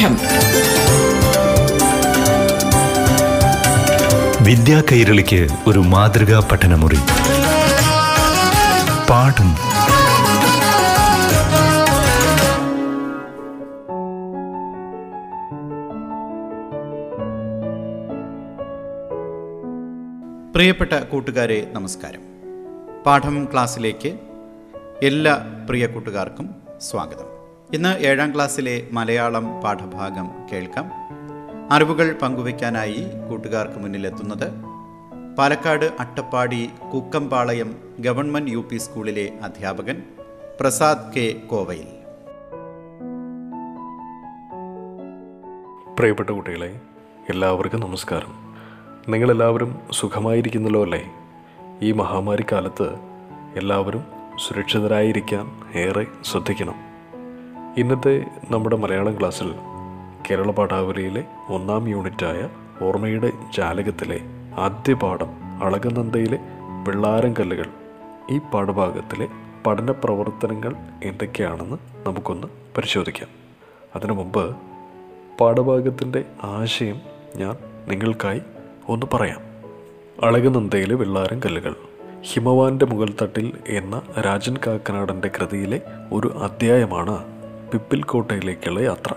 പാഠം വിദ്യാ കൈരളിക്ക് ഒരു മാതൃകാ പഠനമുറി. പാഠം. പ്രിയപ്പെട്ട കൂട്ടുകാരെ നമസ്കാരം. പാഠം ക്ലാസ്സിലേക്ക് എല്ലാ പ്രിയ കൂട്ടുകാർക്കും സ്വാഗതം. ഇന്ന് ഏഴാം ക്ലാസ്സിലെ മലയാളം പാഠഭാഗം കേൾക്കാം. അറിവുകൾ പങ്കുവയ്ക്കാനായി കൂട്ടുകാർക്ക് മുന്നിലെത്തുന്നത് പാലക്കാട് അട്ടപ്പാടി കുക്കമ്പാളയം ഗവൺമെന്റ് യു സ്കൂളിലെ അധ്യാപകൻ പ്രസാദ് കെ കോവയിൽ. പ്രിയപ്പെട്ട കുട്ടികളെ എല്ലാവർക്കും നമസ്കാരം. നിങ്ങളെല്ലാവരും സുഖമായിരിക്കുന്നല്ലോ അല്ലേ? ഈ മഹാമാരി കാലത്ത് എല്ലാവരും സുരക്ഷിതരായിരിക്കാൻ ഏറെ ശ്രദ്ധിക്കണം. ഇന്നത്തെ നമ്മുടെ മലയാളം ക്ലാസ്സിൽ കേരള പാഠാവലിയിലെ ഒന്നാം യൂണിറ്റായ ഓർമ്മയുടെ ജാലകത്തിലെ ആദ്യ പാഠം അളകനന്ദയിലെ വെള്ളാരം കല്ലുകൾ. ഈ പാഠഭാഗത്തിലെ പഠന പ്രവർത്തനങ്ങൾ എന്തൊക്കെയാണെന്ന് നമുക്കൊന്ന് പരിശോധിക്കാം. അതിനു മുമ്പ് പാഠഭാഗത്തിന്റെ ആശയം ഞാൻ നിങ്ങൾക്കായി ഒന്ന് പറയാം. അളകനന്ദയിലെ വെള്ളാരം കല്ലുകൾ. ഹിമവാന്റെ മുകൾ തട്ടിൽ എന്ന രാജൻ കാക്കനാടന്റെ കൃതിയിലെ ഒരു അധ്യായമാണ് പിപ്പിൽ കോട്ടയിലേക്കുള്ള യാത്ര.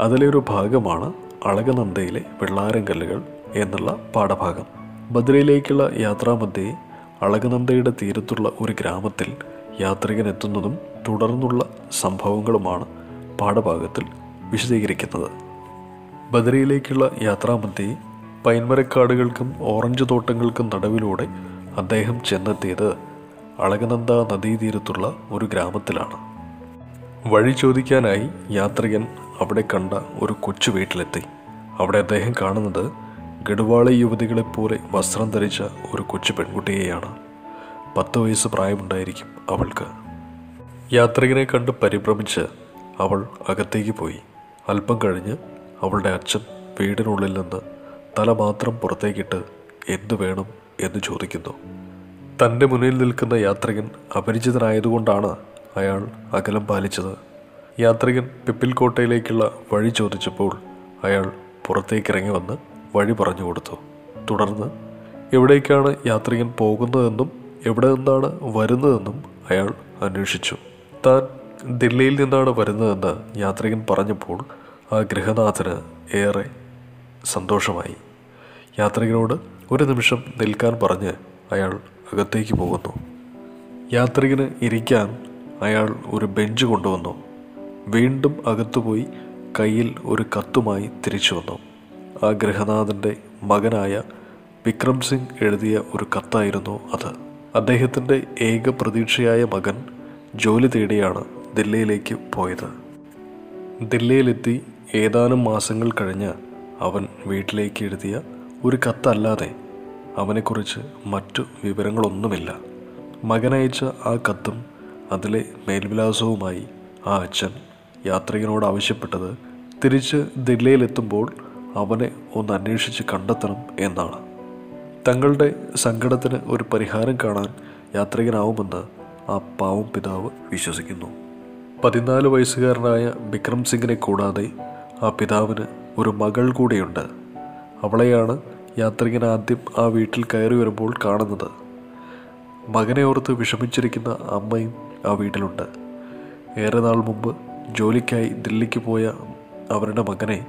അതിലൊരു ഭാഗമാണ് അളകനന്ദയിലെ വെള്ളാരം കല്ലുകൾ എന്നുള്ള പാഠഭാഗം. ബദ്രയിലേക്കുള്ള യാത്രാമധ്യേ അളകനന്ദയുടെ തീരത്തുള്ള ഒരു ഗ്രാമത്തിൽ യാത്രികൻ എത്തുന്നതും തുടർന്നുള്ള സംഭവങ്ങളുമാണ് പാഠഭാഗത്തിൽ വിശദീകരിക്കുന്നത്. ബദരയിലേക്കുള്ള യാത്രാമധ്യേ പൈൻമരക്കാടുകൾക്കും ഓറഞ്ച് തോട്ടങ്ങൾക്കും നടുവിലൂടെ അദ്ദേഹം ചെന്നെത്തിയത് അളകനന്ദ നദീതീരത്തുള്ള ഒരു ഗ്രാമത്തിലാണ്. വഴി ചോദിക്കാനായി യാത്രികൻ അവിടെ കണ്ട ഒരു കൊച്ചു വീട്ടിലെത്തി. അവിടെ അദ്ദേഹം കാണുന്നത് ഗഡുവാളി യുവതികളെപ്പോലെ വസ്ത്രം ധരിച്ച ഒരു കൊച്ചു പെൺകുട്ടിയെയാണ്. പത്ത് വയസ്സ് പ്രായമുണ്ടായിരിക്കും അവൾക്ക്. യാത്രികനെ കണ്ട് പരിഭ്രമിച്ച് അവൾ അകത്തേക്ക് പോയി. അല്പം കഴിഞ്ഞ് അവളുടെ അച്ഛൻ വീടിനുള്ളിൽ നിന്ന് തല മാത്രം പുറത്തേക്കിട്ട് എന്തു വേണം? എന്ന് ചോദിക്കുന്നു. തന്റെ മുന്നിൽ നിൽക്കുന്ന യാത്രികൻ അപരിചിതനായതുകൊണ്ടാണ് അയാൾ അകലം പാലിച്ചത്. യാത്രികൻ പിപ്പിൽ കോട്ടയിലേക്കുള്ള വഴി ചോദിച്ചപ്പോൾ അയാൾ പുറത്തേക്ക് ഇറങ്ങി വന്ന് വഴി പറഞ്ഞു കൊടുത്തു. തുടർന്ന് എവിടേക്കാണ് യാത്രികൻ പോകുന്നതെന്നും എവിടെ നിന്നാണ് വരുന്നതെന്നും അയാൾ അന്വേഷിച്ചു. താൻ ദില്ലിയിൽ നിന്നാണ് വരുന്നതെന്ന് യാത്രികൻ പറഞ്ഞപ്പോൾ ആ ഗൃഹനാഥന് ഏറെ സന്തോഷമായി. യാത്രികനോട് ഒരു നിമിഷം നിൽക്കാൻ പറഞ്ഞ് അയാൾ അകത്തേക്ക് പോകുന്നു. യാത്രികന് ഇരിക്കാൻ അയാൾ ഒരു ബെഞ്ച് കൊണ്ടുവന്നു. വീണ്ടും അകത്തുപോയി കയ്യിൽ ഒരു കത്തുമായി തിരിച്ചു വന്നു. ആ ഗൃഹനാഥന്റെ മകനായ വിക്രം സിംഗ് എഴുതിയ ഒരു കത്തായിരുന്നു അത്. അദ്ദേഹത്തിന്റെ ഏക പ്രതീക്ഷയായ മകൻ ജോലി തേടിയാണ് ദില്ലിയിലേക്ക് പോയത്. ദില്ലിയിലെത്തി ഏതാനും മാസങ്ങൾ കഴിഞ്ഞ് അവൻ വീട്ടിലേക്ക് എഴുതിയ ഒരു കത്തല്ലാതെ അവനെക്കുറിച്ച് മറ്റു വിവരങ്ങളൊന്നുമില്ല. മകനയച്ച ആ കത്തും അതിലെ മേൽവിലാസവുമായി ആ അച്ഛൻ യാത്രികനോട് ആവശ്യപ്പെട്ടത് തിരിച്ച് ദില്ലിയിലെത്തുമ്പോൾ അവനെ ഒന്ന് അന്വേഷിച്ച് കണ്ടെത്തണം എന്നാണ്. തങ്ങളുടെ സങ്കടത്തിന് ഒരു പരിഹാരം കാണാൻ യാത്രികനാവുമെന്ന് ആ പാവം പിതാവ് വിശ്വസിക്കുന്നു. പതിനാല് വയസ്സുകാരനായ വിക്രം സിംഗിനെ കൂടാതെ ആ പിതാവിന് ഒരു മകൾ കൂടിയുണ്ട്. അവളെയാണ് യാത്രികൻ ആദ്യം ആ വീട്ടിൽ കയറി വരുമ്പോൾ കാണുന്നത്. മകനെ ഓർത്ത് വിഷമിച്ചിരിക്കുന്ന അമ്മയും ആ വീട്ടിലുണ്ട്. ഏറെ നാൾ മുമ്പ് ജോലിക്കായി ദില്ലിക്ക് പോയ അവരുടെ മകനെ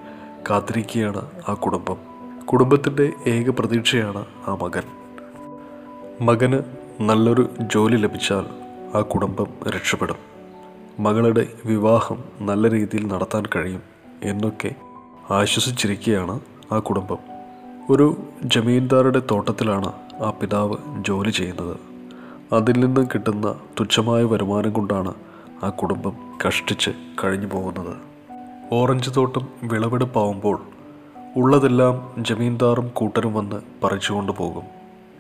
കാത്തിരിക്കുകയാണ് ആ കുടുംബം. കുടുംബത്തിന്റെ ഏക പ്രതീക്ഷയാണ് ആ മകൻ. മകന് നല്ലൊരു ജോലി ലഭിച്ചാൽ ആ കുടുംബം രക്ഷപ്പെടും. മകളുടെ വിവാഹം നല്ല രീതിയിൽ നടത്താൻ കഴിയും എന്നൊക്കെ ആശ്വസിച്ചിരിക്കുകയാണ് ആ കുടുംബം. ഒരു ജമീന്ദാറുടെ തോട്ടത്തിലാണ് ആ പിതാവ് ജോലി ചെയ്യുന്നത്. അതിൽ നിന്ന് കിട്ടുന്ന തുച്ഛമായ വരുമാനം കൊണ്ടാണ് ആ കുടുംബം കഷ്ടിച്ച് കഴിഞ്ഞു പോകുന്നത്. ഓറഞ്ച് തോട്ടം വിളവെടുപ്പാവുമ്പോൾ ഉള്ളതെല്ലാം ജമീന്ദാറും കൂട്ടരും വന്ന് പറിച്ചുകൊണ്ട് പോകും.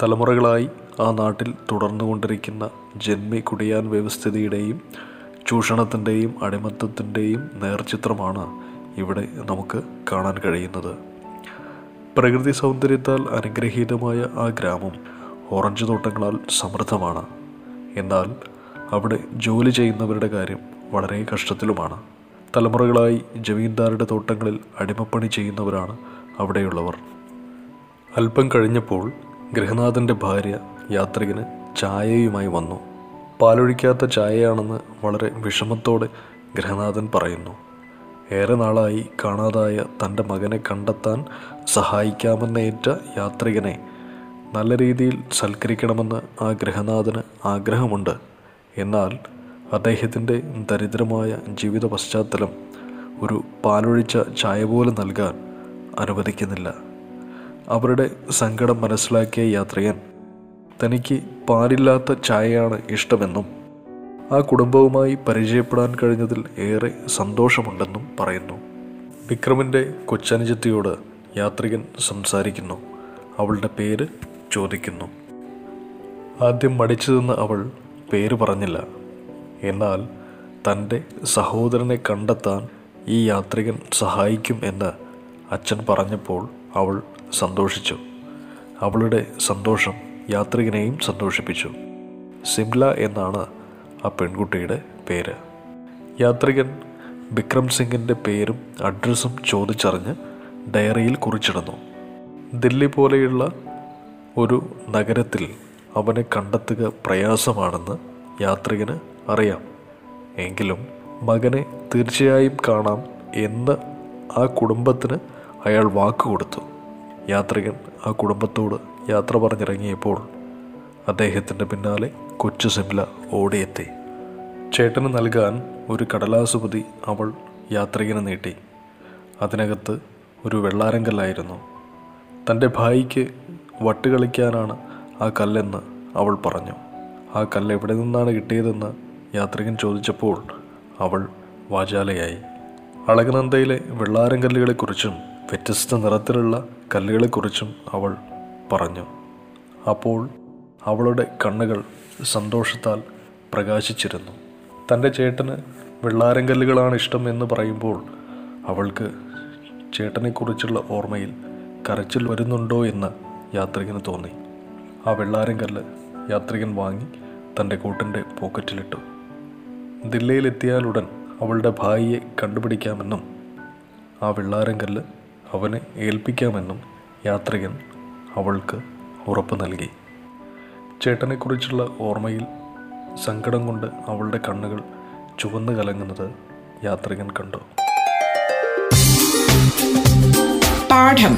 തലമുറകളായി ആ നാട്ടിൽ തുടർന്നുകൊണ്ടിരിക്കുന്ന ജന്മി കുടിയാൻ വ്യവസ്ഥിതിയുടെയും ചൂഷണത്തിന്റെയും അടിമത്തത്തിന്റെയും നേർചിത്രമാണ് ഇവിടെ നമുക്ക് കാണാൻ കഴിയുന്നത്. പ്രകൃതി സൗന്ദര്യത്താൽ അനുഗ്രഹീതമായ ആ ഗ്രാമം ഓറഞ്ച് തോട്ടങ്ങളാൽ സമൃദ്ധമാണ്. എന്നാൽ അവിടെ ജോലി ചെയ്യുന്നവരുടെ കാര്യം വളരെ കഷ്ടത്തിലുമാണ്. തലമുറകളായി ജമീന്ദാരുടെ തോട്ടങ്ങളിൽ അടിമപ്പണി ചെയ്യുന്നവരാണ് അവിടെയുള്ളവർ. അല്പം കഴിഞ്ഞപ്പോൾ ഗൃഹനാഥന്റെ ഭാര്യ യാത്രികന് ചായയുമായി വന്നു. പാലൊഴിക്കാത്ത ചായയാണെന്ന് വളരെ വിഷമത്തോടെ ഗൃഹനാഥൻ പറയുന്നു. ഏറെ നാളായി കാണാതായ തന്റെ മകനെ കണ്ടെത്താൻ സഹായിക്കാമെന്നേറ്റ യാത്രികനെ നല്ല രീതിയിൽ സൽക്കരിക്കണമെന്ന് ആ ഗൃഹനാഥന് ആഗ്രഹമുണ്ട്. എന്നാൽ അദ്ദേഹത്തിന്റെ ദരിദ്രമായ ജീവിത പശ്ചാത്തലം ഒരു പാലൊഴിച്ച ചായ പോലെ നൽകാൻ അനുവദിക്കുന്നില്ല. അവരുടെ സങ്കടം മനസ്സിലാക്കിയ യാത്രികൻ തനിക്ക് പാലില്ലാത്ത ചായയാണ് ഇഷ്ടമെന്നും ആ കുടുംബവുമായി പരിചയപ്പെടാൻ കഴിഞ്ഞതിൽ ഏറെ സന്തോഷമുണ്ടെന്നും പറയുന്നു. വിക്രമിന്റെ കൊച്ചനുജത്തിയോട് യാത്രികൻ സംസാരിക്കുന്നു. അവളുടെ പേര് ചോദിക്കുന്നു. ആദ്യം മടിച്ചതെന്ന് അവൾ പേര് പറഞ്ഞില്ല. എന്നാൽ തന്റെ സഹോദരനെ കണ്ടെത്താൻ ഈ യാത്രികൻ സഹായിക്കും എന്ന് അച്ഛൻ പറഞ്ഞപ്പോൾ അവൾ സന്തോഷിച്ചു. അവളുടെ സന്തോഷം യാത്രികനെയും സന്തോഷിപ്പിച്ചു. സിംല എന്നാണ് ആ പെൺകുട്ടിയുടെ പേര്. യാത്രികൻ വിക്രം സിംഗിന്റെ പേരും അഡ്രസ്സും ചോദിച്ചറിഞ്ഞ് ഡയറിയിൽ കുറിച്ചിടുന്നു. ദില്ലി പോലെയുള്ള ഒരു നഗരത്തിൽ അവനെ കണ്ടെത്തുക പ്രയാസമാണെന്ന് യാത്രികന് അറിയാം. എങ്കിലും മകനെ തീർച്ചയായും കാണാം എന്ന് ആ കുടുംബത്തിന് അയാൾ വാക്ക് കൊടുത്തു. യാത്രികൻ ആ കുടുംബത്തോട് യാത്ര പറഞ്ഞിറങ്ങിയപ്പോൾ അദ്ദേഹത്തിന്റെ പിന്നാലെ കൊച്ചു സിംല ഓടിയെത്തി. ചേട്ടന് നൽകാൻ ഒരു കടലാസുപതി അവൾ യാത്രികന് നീട്ടി. അതിനകത്ത് ഒരു വെള്ളാരങ്കല്ലായിരുന്നു. തന്റെ ഭായിക്ക് വട്ട് കളിക്കാനാണ് ആ കല്ലെന്ന് അവൾ പറഞ്ഞു. ആ കല്ല് എവിടെ നിന്നാണ് കിട്ടിയതെന്ന് യാത്രികൻ ചോദിച്ചപ്പോൾ അവൾ വാചാലയായി. അളകനന്ദയിലെ വെള്ളാരം കല്ലുകളെക്കുറിച്ചും വ്യത്യസ്ത നിറത്തിലുള്ള കല്ലുകളെക്കുറിച്ചും അവൾ പറഞ്ഞു. അപ്പോൾ അവളുടെ കണ്ണുകൾ സന്തോഷത്താൽ പ്രകാശിച്ചിരുന്നു. തന്റെ ചേട്ടന് വെള്ളാരം കല്ലുകളാണ് ഇഷ്ടം എന്ന് പറയുമ്പോൾ അവൾക്ക് ചേട്ടനെക്കുറിച്ചുള്ള ഓർമ്മയിൽ കരച്ചിൽ വരുന്നുണ്ടോ എന്ന് യാത്രികന് തോന്നി. ആ വെള്ളാരം കല്ല് യാത്രികൻ വാങ്ങി തന്റെ കൂട്ടിന്റെ പോക്കറ്റിലിട്ടു. ദില്ലയിലെത്തിയാലുടൻ അവളുടെ ഭായിയെ കണ്ടുപിടിക്കാമെന്നും ആ വെള്ളാരം കല്ല് അവനെ ഏൽപ്പിക്കാമെന്നും യാത്രികൻ അവൾക്ക് ഉറപ്പ് നൽകി. ചേട്ടനെക്കുറിച്ചുള്ള ഓർമ്മയിൽ സങ്കടം കൊണ്ട് അവളുടെ കണ്ണുകൾ ചുവന്നു കലങ്ങുന്നത് യാത്രികൻ കണ്ടു. പാഠം.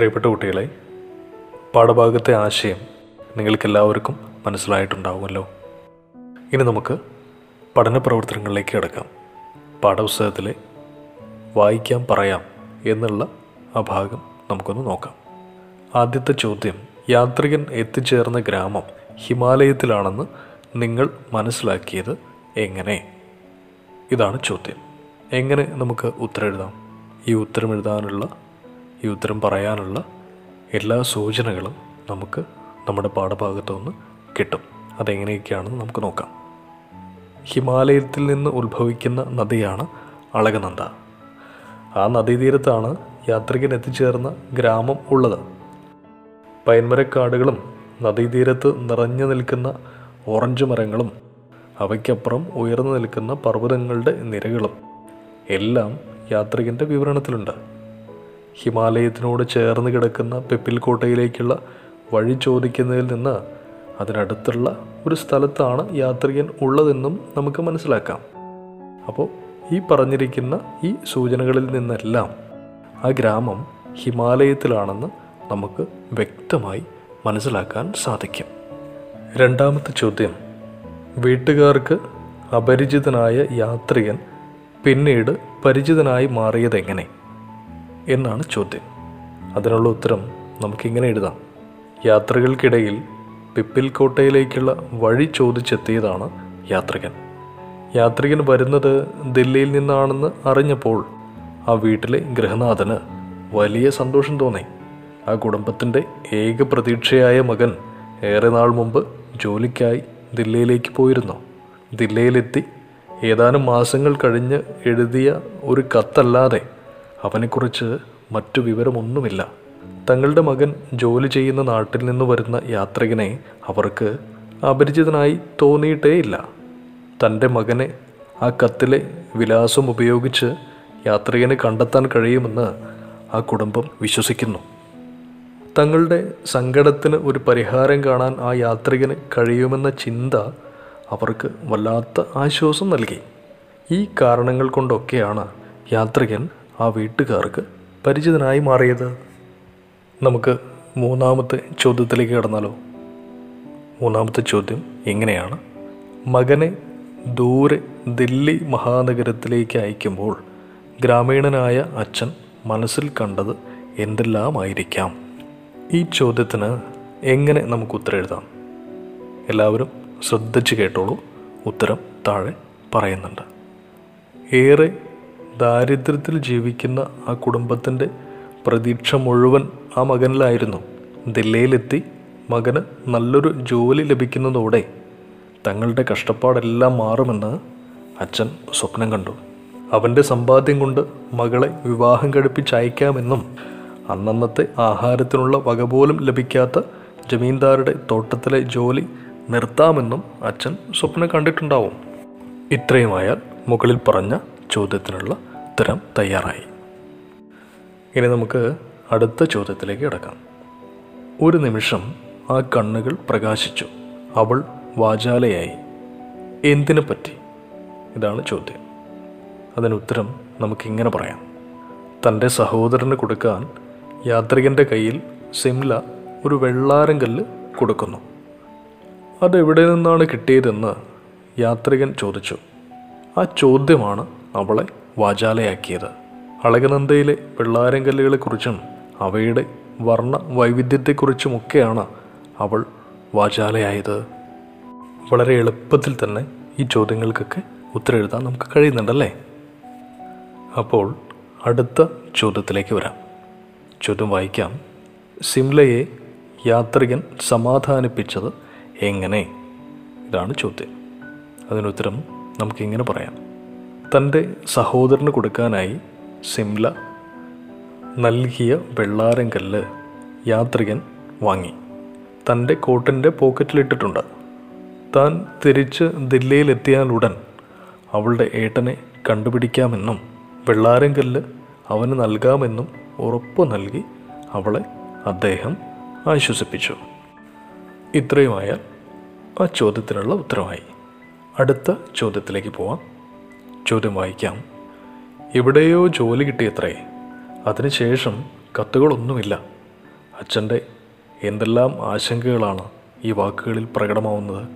പ്രിയപ്പെട്ട കുട്ടികളെ പാഠഭാഗത്തെ ആശയം നിങ്ങൾക്കെല്ലാവർക്കും മനസ്സിലായിട്ടുണ്ടാവുമല്ലോ. ഇനി നമുക്ക് പഠന പ്രവർത്തനങ്ങളിലേക്ക് കിടക്കാം. പാഠപുസ്തകത്തിലെ വായിക്കാം പറയാം എന്നുള്ള ആ ഭാഗം നമുക്കൊന്ന് നോക്കാം. ആദ്യത്തെ ചോദ്യം യാത്രികൻ എത്തിച്ചേർന്ന ഗ്രാമം ഹിമാലയത്തിലാണെന്ന് നിങ്ങൾ മനസ്സിലാക്കിയത് എങ്ങനെ? ഇതാണ് ചോദ്യം. എങ്ങനെ നമുക്ക് ഉത്തരം എഴുതാം? ഈ ഉത്തരം എഴുതാനുള്ള ഈ ഉത്തരം പറയാനുള്ള എല്ലാ സൂചനകളും നമുക്ക് നമ്മുടെ പാഠഭാഗത്തു നിന്ന് കിട്ടും. അതെങ്ങനെയൊക്കെയാണെന്ന് നമുക്ക് നോക്കാം. ഹിമാലയത്തിൽ നിന്ന് ഉത്ഭവിക്കുന്ന നദിയാണ് അളകനന്ദ. ആ നദീതീരത്താണ് യാത്രികൻ എത്തിച്ചേർന്ന ഗ്രാമം ഉള്ളത്. പൈൻമരക്കാടുകളും നദീതീരത്ത് നിറഞ്ഞു നിൽക്കുന്ന ഓറഞ്ച് മരങ്ങളും അവയ്ക്കപ്പുറം ഉയർന്നു നിൽക്കുന്ന പർവതങ്ങളുടെ നിരകളും എല്ലാം യാത്രികന്റെ വിവരണത്തിലുണ്ട്. ഹിമാലയത്തിനോട് ചേർന്ന് കിടക്കുന്ന പെപ്പിൽ കോട്ടയിലേക്കുള്ള വഴി ചോദിക്കുന്നതിൽ നിന്ന് അതിനടുത്തുള്ള ഒരു സ്ഥലത്താണ് യാത്രികൻ ഉള്ളതെന്നും നമുക്ക് മനസ്സിലാക്കാം. അപ്പോൾ ഈ പറഞ്ഞിരിക്കുന്ന ഈ സൂചനകളിൽ നിന്നെല്ലാം ആ ഗ്രാമം ഹിമാലയത്തിലാണെന്ന് നമുക്ക് വ്യക്തമായി മനസ്സിലാക്കാൻ സാധിക്കും. രണ്ടാമത്തെ ചോദ്യം വീട്ടുകാർക്ക് അപരിചിതനായ യാത്രികൻ പിന്നീട് പരിചിതനായി മാറിയതെങ്ങനെ? എന്നാണ് ചോദ്യം. അതിനുള്ള ഉത്തരം നമുക്കിങ്ങനെ എഴുതാം. യാത്രകൾക്കിടയിൽ പിപ്പിൽ കോട്ടയിലേക്കുള്ള വഴി ചോദിച്ചെത്തിയതാണ് യാത്രികൻ. യാത്രികൻ വരുന്നത് ദില്ലിയിൽ നിന്നാണെന്ന് അറിഞ്ഞപ്പോൾ ആ വീട്ടിലെ ഗൃഹനാഥന് വലിയ സന്തോഷം തോന്നി. ആ കുടുംബത്തിന്റെ ഏക പ്രതീക്ഷയായ മകൻ ഏറെ നാൾ മുമ്പ് ജോലിക്കായി ദില്ലിയിലേക്ക് പോയിരുന്നു. ദില്ലിയിലെത്തി ഏതാനും മാസങ്ങൾ കഴിഞ്ഞ് എഴുതിയ ഒരു കത്തല്ലാതെ അവനെക്കുറിച്ച് മറ്റു വിവരമൊന്നുമില്ല. തങ്ങളുടെ മകൻ ജോലി ചെയ്യുന്ന നാട്ടിൽ നിന്ന് വരുന്ന യാത്രികനെ അവർക്ക് അപരിചിതനായി തോന്നിയിട്ടേയില്ല. തന്റെ മകനെ ആ കത്തിലെ വിലാസം ഉപയോഗിച്ച് യാത്രികനെ കണ്ടെത്താൻ കഴിയുമെന്ന് ആ കുടുംബം വിശ്വസിക്കുന്നു. തങ്ങളുടെ സങ്കടത്തിന് ഒരു പരിഹാരം കാണാൻ ആ യാത്രികന് കഴിയുമെന്ന ചിന്ത അവർക്ക് വല്ലാത്ത ആശ്വാസം നൽകി. ഈ കാരണങ്ങൾ കൊണ്ടൊക്കെയാണ് യാത്രികൻ ആ വീട്ടുകാർക്ക് പരിചിതനായി മാറിയത്? നമുക്ക് മൂന്നാമത്തെ ചോദ്യത്തിലേക്ക് കടന്നാലോ? മൂന്നാമത്തെ ചോദ്യം എങ്ങനെയാണ് മകനെ ദൂരെ ദില്ലി മഹാനഗരത്തിലേക്ക് അയക്കുമ്പോൾ ഗ്രാമീണനായ അച്ഛൻ മനസ്സിൽ കണ്ടത് എന്തെല്ലാമായിരിക്കാം ഈ ചോദ്യത്തിന് എങ്ങനെ നമുക്ക് ഉത്തരം എഴുതാം? എല്ലാവരും ശ്രദ്ധിച്ച് കേട്ടോളൂ. ഉത്തരം താഴെ പറയുന്നുണ്ട്. ഏറെ ദാരിദ്ര്യത്തിൽ ജീവിക്കുന്ന ആ കുടുംബത്തിന്റെ പ്രതീക്ഷ മുഴുവൻ ആ മകനിലായിരുന്നു. ദില്ലയിലെത്തി മകന് നല്ലൊരു ജോലി ലഭിക്കുന്നതോടെ തങ്ങളുടെ കഷ്ടപ്പാടെല്ലാം മാറുമെന്ന് അച്ഛൻ സ്വപ്നം കണ്ടു. അവന്റെ സമ്പാദ്യം കൊണ്ട് മകളെ വിവാഹം കഴിപ്പിച്ചയക്കാമെന്നും അന്നന്നത്തെ ആഹാരത്തിനുള്ള വക പോലും ലഭിക്കാത്ത ജമീന്ദാരുടെ തോട്ടത്തിലെ ജോലി നിർത്താമെന്നും അച്ഛൻ സ്വപ്നം കണ്ടിട്ടുണ്ടാവും. ഇത്രയുമായാൽ മുകളിൽ പറഞ്ഞ ചോദ്യത്തിനുള്ള ഉത്തരം തയ്യാറായി. ഇനി നമുക്ക് അടുത്ത ചോദ്യത്തിലേക്ക് കിടക്കാം. ഒരു നിമിഷം ആ കണ്ണുകൾ പ്രകാശിച്ചു. അവൾ വാചാലയായി. എന്തിനു പറ്റി? ഇതാണ് ചോദ്യം. അതിന് ഉത്തരം നമുക്കിങ്ങനെ പറയാം. തന്റെ സഹോദരന് കൊടുക്കാൻ യാത്രികന്റെ കയ്യിൽ സിംല ഒരു വെള്ളാരം കല്ല് കൊടുക്കുന്നു. അതെവിടെ നിന്നാണ് കിട്ടിയതെന്ന് യാത്രികൻ ചോദിച്ചു. ആ ചോദ്യമാണ് അവളെ വാചാലയാക്കിയത്. അളകനന്ദയിലെ വെള്ളാരം കല്ലുകളെക്കുറിച്ചും അവയുടെ വർണ വൈവിധ്യത്തെക്കുറിച്ചുമൊക്കെയാണ് അവൾ വാചാലയായത്. വളരെ എളുപ്പത്തിൽ തന്നെ ഈ ചോദ്യങ്ങൾക്കൊക്കെ ഉത്തരം എഴുതാൻ നമുക്ക് കഴിയുന്നുണ്ടല്ലേ? അപ്പോൾ അടുത്ത ചോദ്യത്തിലേക്ക് വരാം. ചോദ്യം വായിക്കാം. സിംലയെ യാത്രികൻ സമാധാനിപ്പിച്ചത് എങ്ങനെ? ഇതാണ് ചോദ്യം. അതിനുത്തരം നമുക്കിങ്ങനെ പറയാം. തന്റെ സഹോദരന് കൊടുക്കാനായി സിംല നൽകിയ വെള്ളാരം കല്ല് യാത്രികൻ വാങ്ങി. തന്റെ കോട്ടിന്റെ പോക്കറ്റിലിട്ടിട്ടുണ്ട്. താൻ തിരിച്ച് ദില്ലിയിലെത്തിയാലുടൻ അവളുടെ ഏട്ടനെ കണ്ടുപിടിക്കാമെന്നും വെള്ളാരം കല്ല് അവന് നൽകാമെന്നും ഉറപ്പ് നൽകി അവളെ അദ്ദേഹം ആശ്വസിപ്പിച്ചു. ഇത്രയുമായാൽ ആ ചോദ്യത്തിനുള്ള ഉത്തരമായി. അടുത്ത ചോദ്യത്തിലേക്ക് പോവാം. ചോദ്യം വായിക്കാം. എവിടെയോ ജോലി കിട്ടിയത്രേ. അതിനുശേഷം കത്തുകളൊന്നുമില്ല. അച്ഛന്റെ എന്തെല്ലാം ആശങ്കകളാണ് ഈ വാക്കുകളിൽ പ്രകടമാവുന്നത്.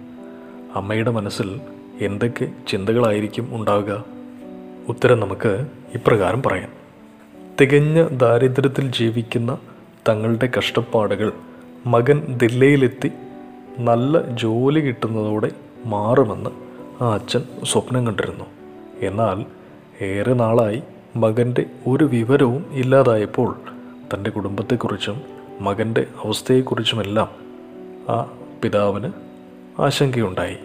അമ്മയുടെ മനസ്സിൽ എന്തൊക്കെ ചിന്തകളായിരിക്കും ഉണ്ടാവുക. ഉത്തരം നമുക്ക് ഇപ്രകാരം പറയാം. തികഞ്ഞ ദാരിദ്ര്യത്തിൽ ജീവിക്കുന്ന തങ്ങളുടെ കഷ്ടപ്പാടുകൾ മകൻ ദില്ലയിലെത്തി നല്ല ജോലി കിട്ടുന്നതോടെ മാറുമെന്ന് ആ അച്ഛൻ സ്വപ്നം കണ്ടിരുന്നു. എന്നാൽ ഏറെ നാളായി മകന്റെ ഒരു വിവരവും ഇല്ലാതായപ്പോൾ തന്റെ കുടുംബത്തെക്കുറിച്ചും മകന്റെ അവസ്ഥയെക്കുറിച്ചുമെല്ലാം ആ പിതാവിന് ആശങ്കയുണ്ടായി.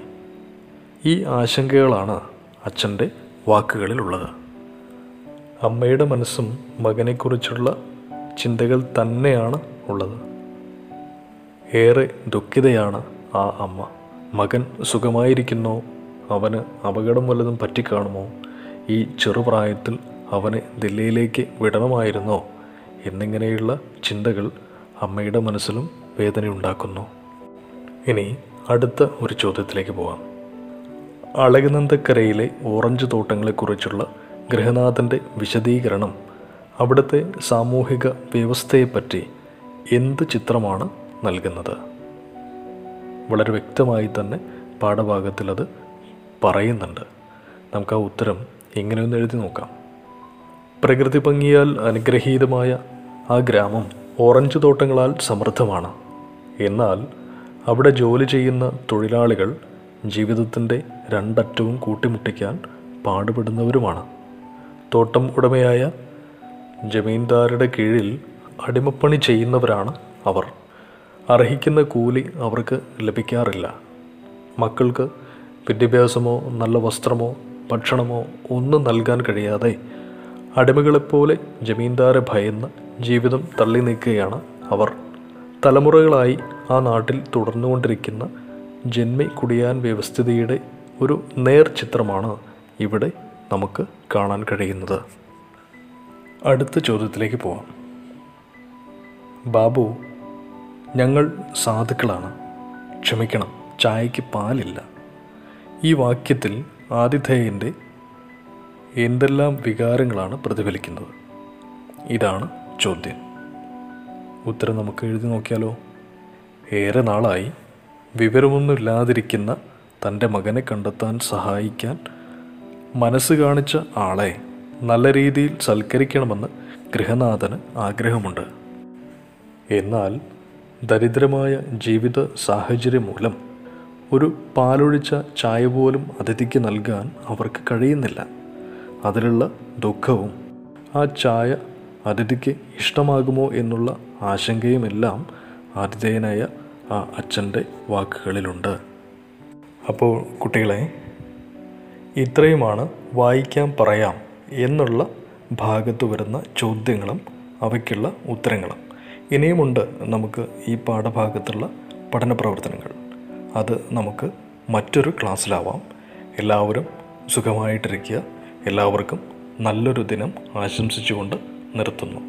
ഈ ആശങ്കകളാണ് അച്ഛന്റെ വാക്കുകളിലുള്ളത്. അമ്മയുടെ മനസ്സും മകനെക്കുറിച്ചുള്ള ചിന്തകൾ തന്നെയാണ് ഉള്ളത്. ഏറെ ദുഃഖിതയാണ് ആ അമ്മ. മകൻ സുഖമായിരിക്കുന്നോ അവന് അപകടം വല്ലതും പറ്റിക്കാണുമോ? ഈ ചെറുപ്രായത്തിൽ അവനെ ദില്ലിയിലേക്ക് വിടണമായിരുന്നോ? എന്നിങ്ങനെയുള്ള ചിന്തകൾ അമ്മയുടെ മനസ്സിലും വേദനയുണ്ടാക്കുന്നു. ഇനി അടുത്ത ഒരു ചോദ്യത്തിലേക്ക് പോവാം. അളകനന്ദക്കരയിലെ ഓറഞ്ച് തോട്ടങ്ങളെക്കുറിച്ചുള്ള ഗൃഹനാഥന്റെ വിശദീകരണം അവിടുത്തെ സാമൂഹിക വ്യവസ്ഥയെപ്പറ്റി എന്ത് ചിത്രമാണ് നൽകുന്നത്? വളരെ വ്യക്തമായി തന്നെ പാഠഭാഗത്തിൽ അത് പറയുന്നുണ്ട്. നമുക്ക് ആ ഉത്തരം എങ്ങനെയൊന്ന് എഴുതി നോക്കാം. പ്രകൃതി ഭംഗിയാൽ അനുഗ്രഹീതമായ ആ ഗ്രാമം ഓറഞ്ച് തോട്ടങ്ങളാൽ സമൃദ്ധമാണ്. എന്നാൽ അവിടെ ജോലി ചെയ്യുന്ന തൊഴിലാളികൾ ജീവിതത്തിന്റെ രണ്ടറ്റവും കൂട്ടിമുട്ടിക്കാൻ പാടുപെടുന്നവരുമാണ്. തോട്ടം ഉടമയായ ജമീന്ദാരുടെ കീഴിൽ അടിമപ്പണി ചെയ്യുന്നവരാണ് അവർ. അർഹിക്കുന്ന കൂലി അവർക്ക് ലഭിക്കാറില്ല. മക്കൾക്ക് വിദ്യാഭ്യാസമോ നല്ല വസ്ത്രമോ ഭക്ഷണമോ ഒന്നും നൽകാൻ കഴിയാതെ അടിമകളെപ്പോലെ ജമീന്ദാരെ ഭയന്ന് ജീവിതം തള്ളി നീക്കുകയാണ് അവർ. തലമുറകളായി ആ നാട്ടിൽ തുടർന്നുകൊണ്ടിരിക്കുന്ന ജന്മി കുടിയാൻ വ്യവസ്ഥിതിയുടെ ഒരു നേർചിത്രമാണ് ഇവിടെ നമുക്ക് കാണാൻ കഴിയുന്നത്. അടുത്ത ചോദ്യത്തിലേക്ക് പോവാം. ബാബു ഞങ്ങൾ സാധുക്കളാണ്. ക്ഷമിക്കണം ചായയ്ക്ക് പാലില്ല. ഈ വാക്യത്തിൽ ആതിഥേയന്റെ എന്തെല്ലാം വികാരങ്ങളാണ് പ്രതിഫലിക്കുന്നത്? ഇതാണ് ചോദ്യം. ഉത്തരം നമുക്ക് എഴുതി നോക്കിയാലോ? ഏറെ നാളായി വിവരമൊന്നുമില്ലാതിരിക്കുന്ന തന്റെ മകനെ കണ്ടെത്താൻ സഹായിക്കാൻ മനസ്സ് കാണിച്ച ആളെ നല്ല രീതിയിൽ സൽക്കരിക്കണമെന്ന് ഗൃഹനാഥന് ആഗ്രഹമുണ്ട്. എന്നാൽ ദരിദ്രമായ ജീവിത സാഹചര്യം മൂലം ഒരു പാലൊഴിച്ച ചായ പോലും അതിഥിക്ക് നൽകാൻ അവർക്ക് കഴിയുന്നില്ല. അതിലുള്ള ദുഃഖവും ആ ചായ അതിഥിക്ക് ഇഷ്ടമാകുമോ എന്നുള്ള ആശങ്കയുമെല്ലാം ആതിഥേയനായ ആ അച്ഛന്റെ വാക്കുകളിലുണ്ട്. അപ്പോൾ കുട്ടികളെ ഇത്രയുമാണ് വായിക്കാൻ പറയാം എന്നുള്ള ഭാഗത്ത് വരുന്ന ചോദ്യങ്ങളും അവയ്ക്കുള്ള ഉത്തരങ്ങളും. ഇനിയുമുണ്ട് നമുക്ക് ഈ പാഠഭാഗത്തുള്ള പഠന പ്രവർത്തനങ്ങൾ അത് നമുക്ക് മറ്റൊരു ക്ലാസ്സിലാവാം. എല്ലാവരും സുഖമായിട്ടിരിക്കുക. എല്ലാവർക്കും നല്ലൊരു ദിനം ആശംസിച്ചുകൊണ്ട് നിർത്തുന്നു.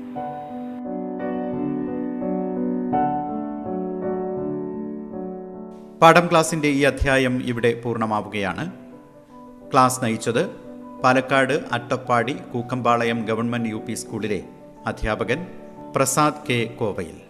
പാഠം ക്ലാസിന്റെ ഈ അധ്യായം ഇവിടെ പൂർണമാവുകയാണ്. ക്ലാസ് നയിച്ചത് പാലക്കാട് അട്ടപ്പാടി കൂക്കമ്പാളയം ഗവൺമെന്റ് യു സ്കൂളിലെ അധ്യാപകൻ പ്രസാദ് കെ കോവയിൽ.